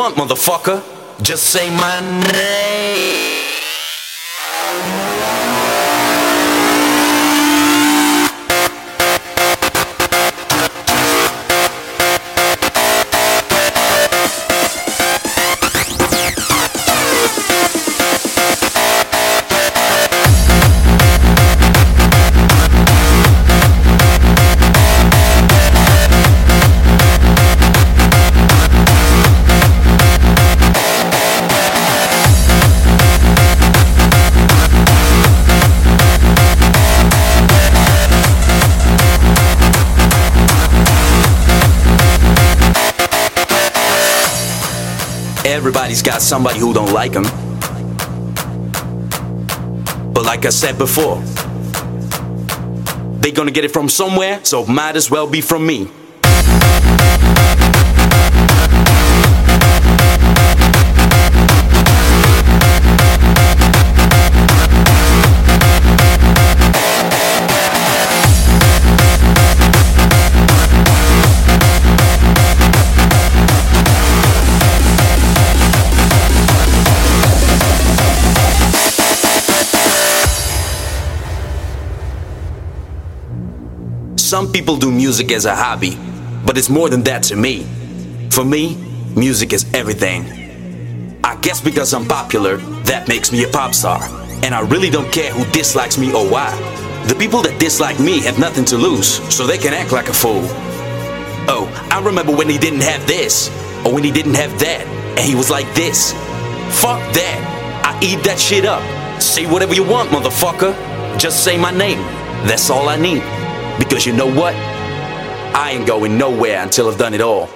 want, motherfucker. Just say my name. Somebody who don't like them. But like I said before, they gonna get it from somewhere, so might as well be from me. People do music as a hobby, but it's more than that to me. For me, music is everything. I guess because I'm popular, that makes me a pop star. And I really don't care who dislikes me or why. The people that dislike me have nothing to lose, so they can act like a fool. Oh, I remember when he didn't have this, or when he didn't have that, and he was like this. Fuck that. I eat that shit up. Say whatever you want, motherfucker. Just say my name. That's all I need. Because you know what? I ain't going nowhere until I've done it all.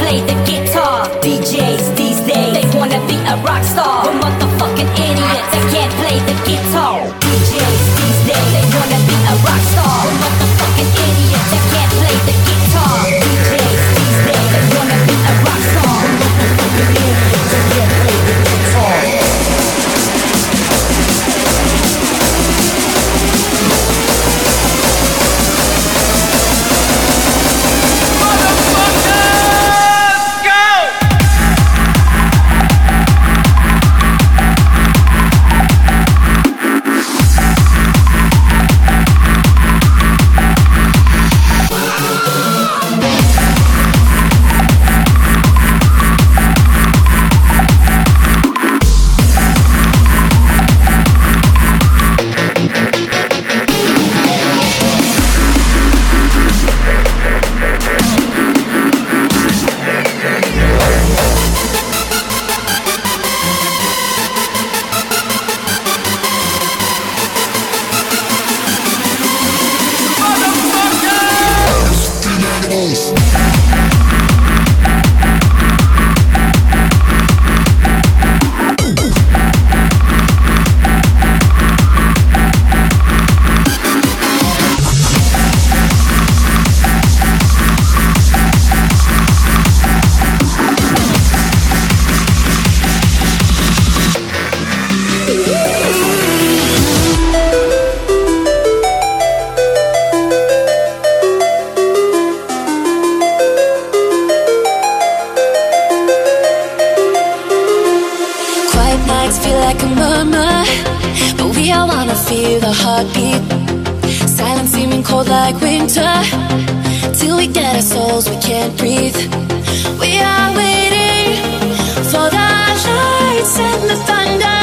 play the guitar. DJs these days, they wanna be a rock star. We're motherfucking idiots, I can't play the guitar. Feel the heartbeat. Silence seeming cold like winter, till we get our souls, we can't breathe. We are waiting for the lights and the thunder.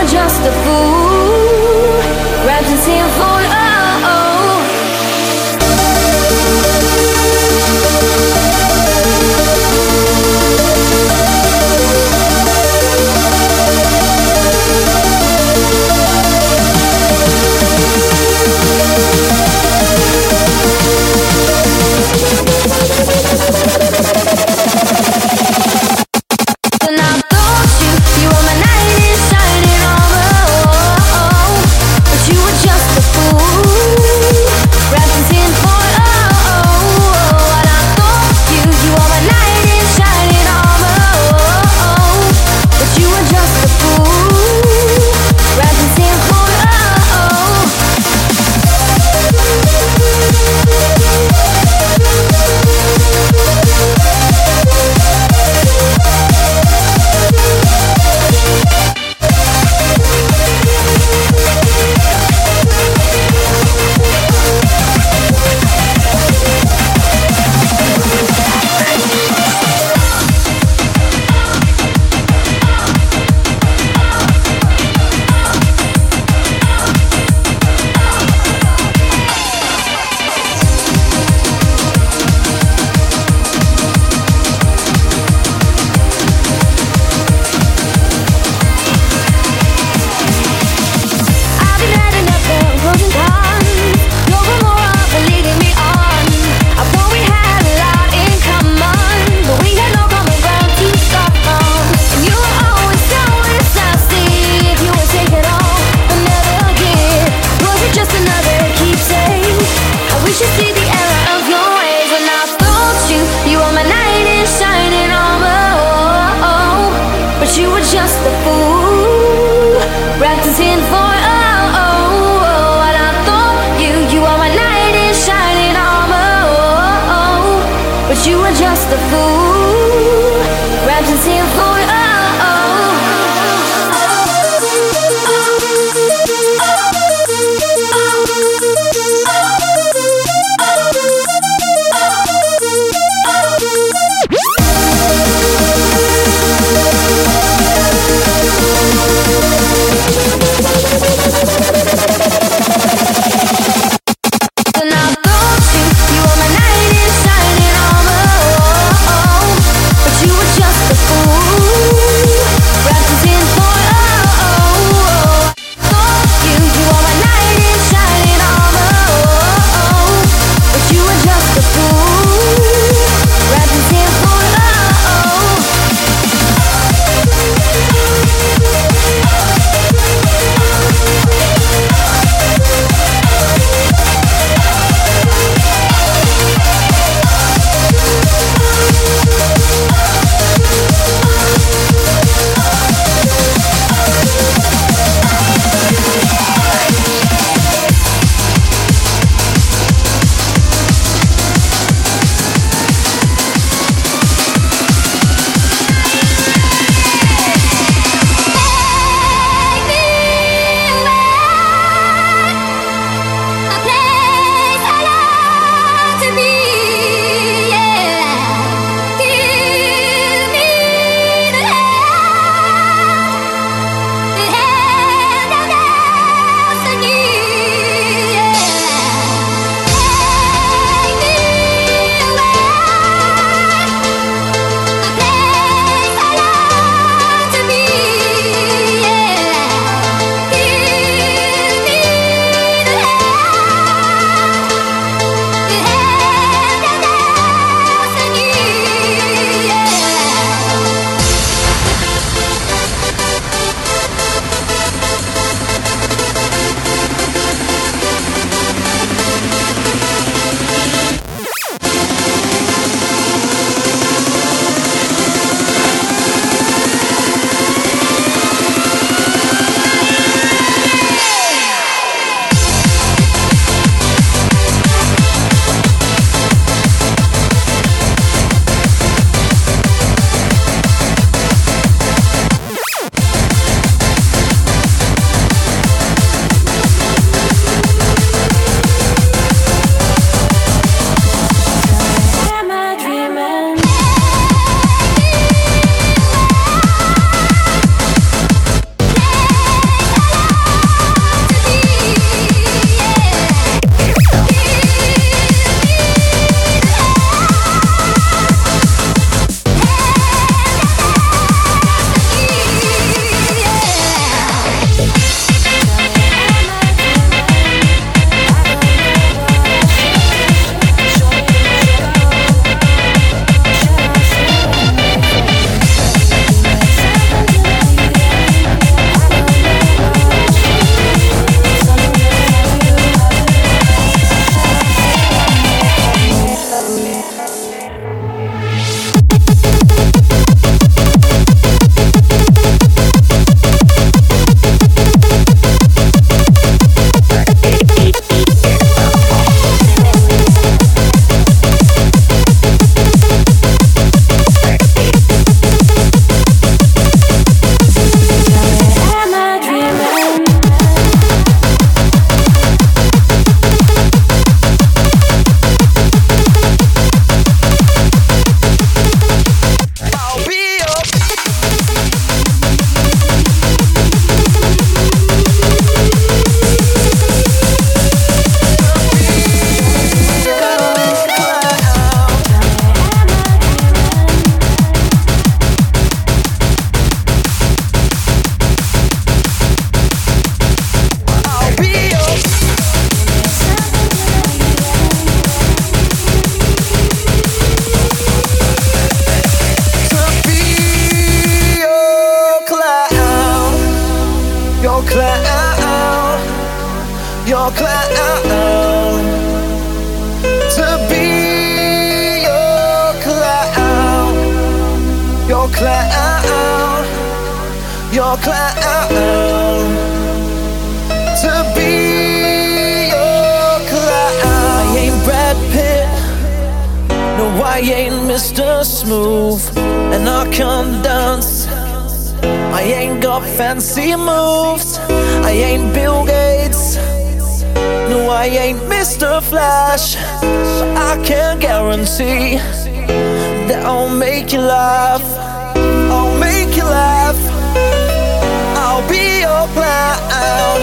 Were just a fool. Wrapped in tin the fool. laugh. I'll make you laugh. I'll be your clown.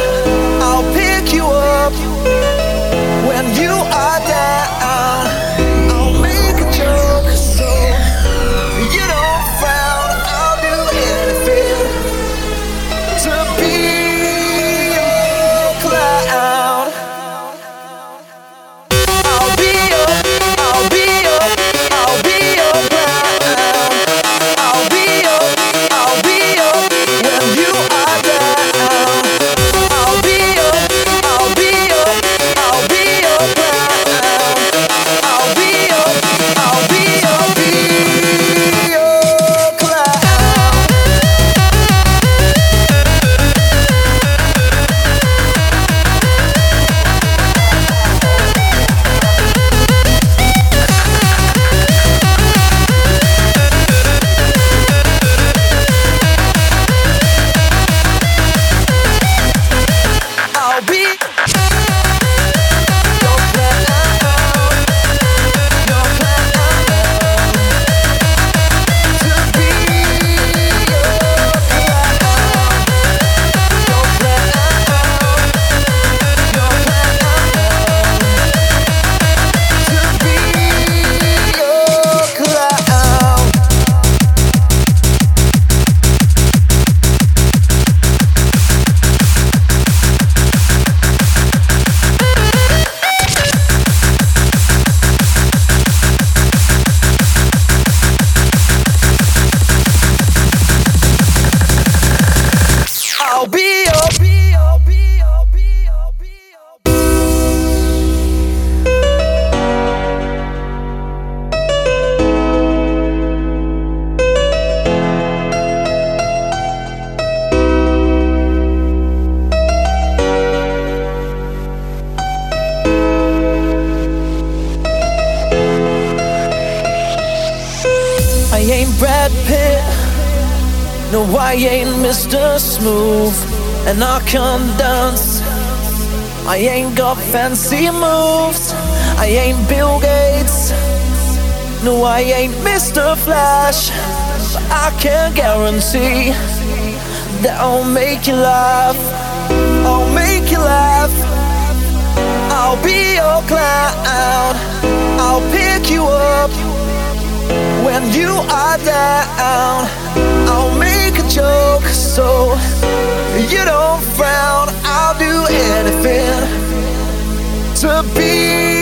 I'll pick you up. just move and I can dance. I ain't got fancy moves. I ain't Bill Gates. No, I ain't Mr. Flash. But I can guarantee that I'll make you laugh. I'll make you laugh. I'll be your clown. I'll pick you up when you are down. I'll make joke, so you don't frown. I'll do anything to be.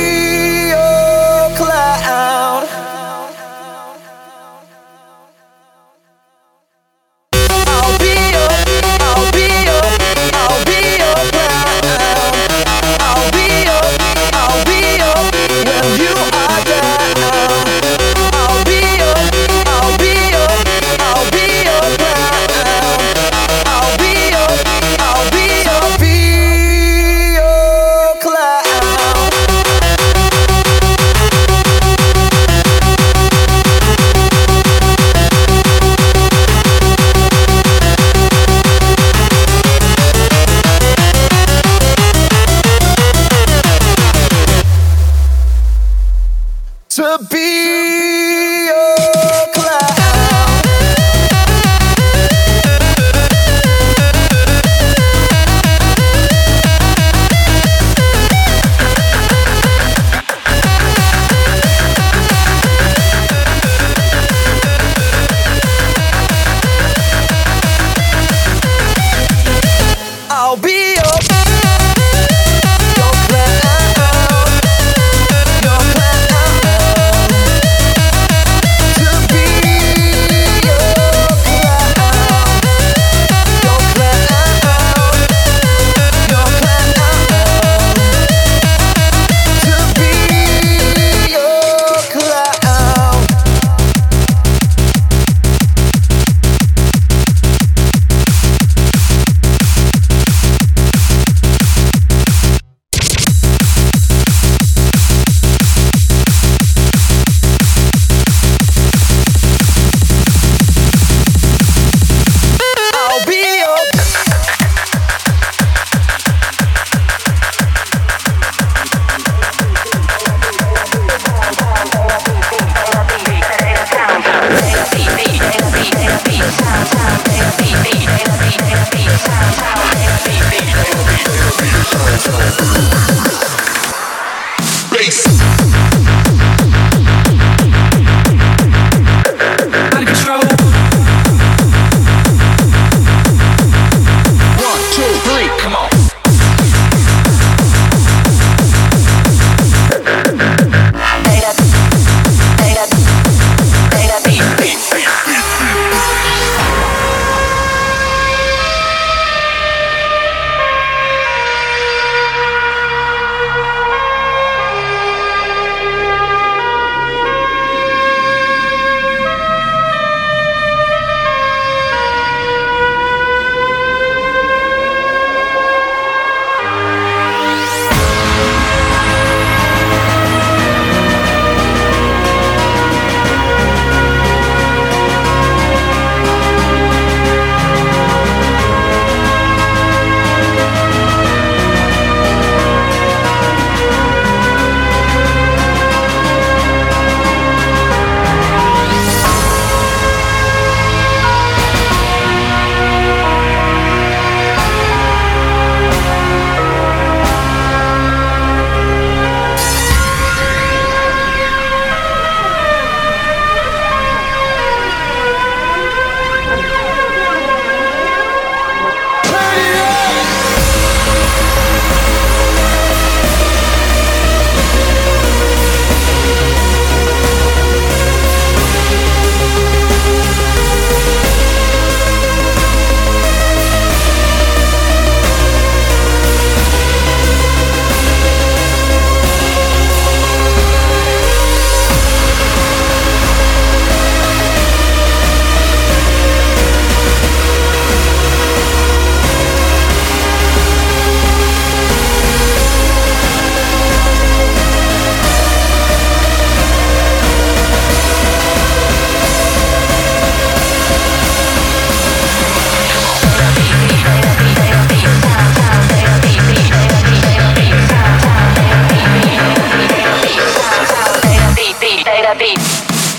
Fucking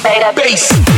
mind,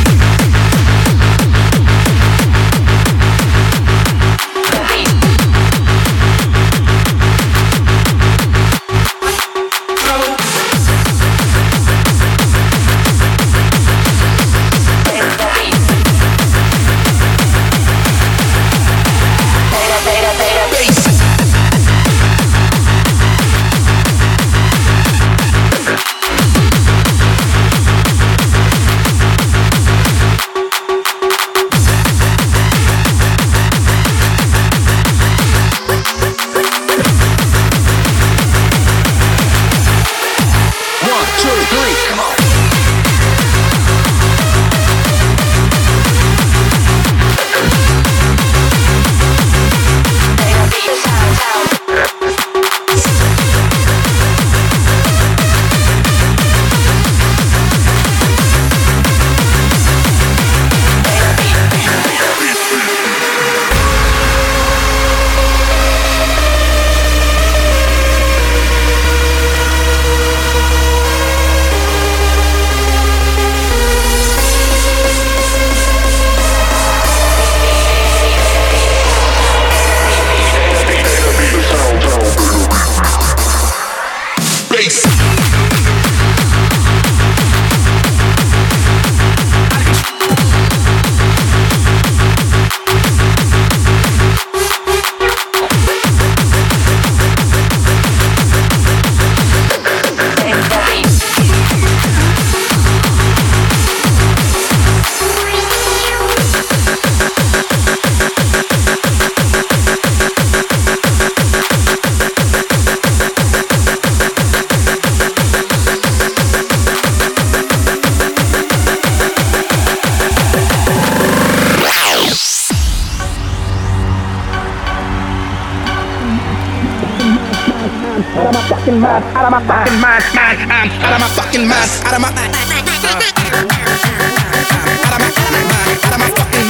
out of my fucking mind, I'm out of my fucking mind, I'm out of my fucking mind, I'm out of my mind, out of my, mind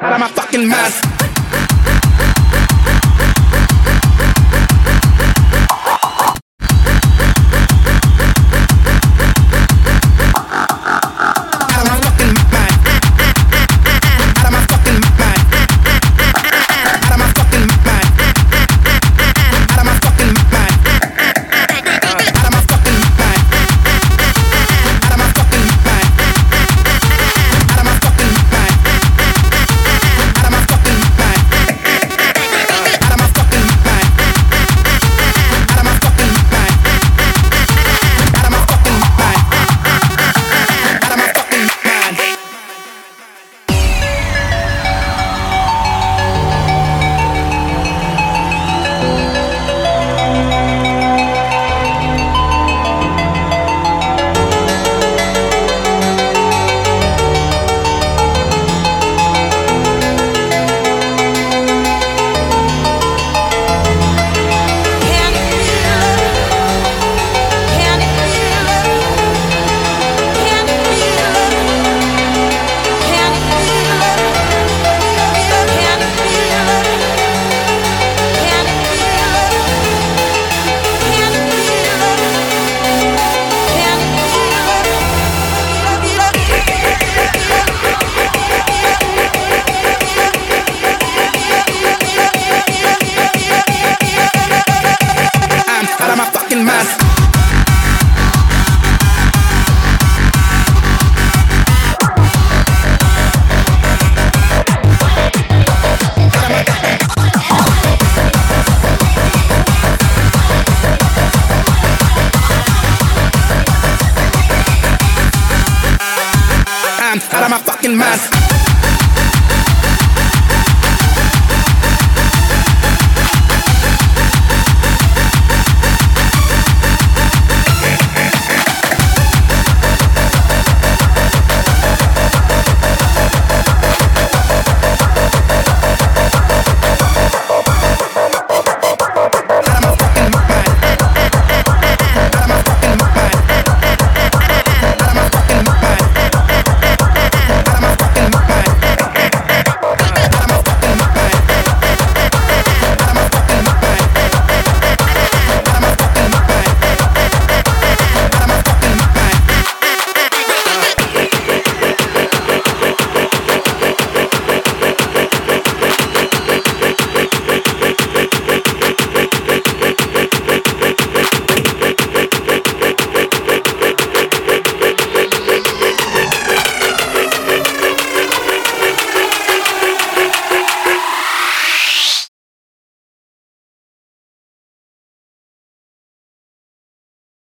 I'm out of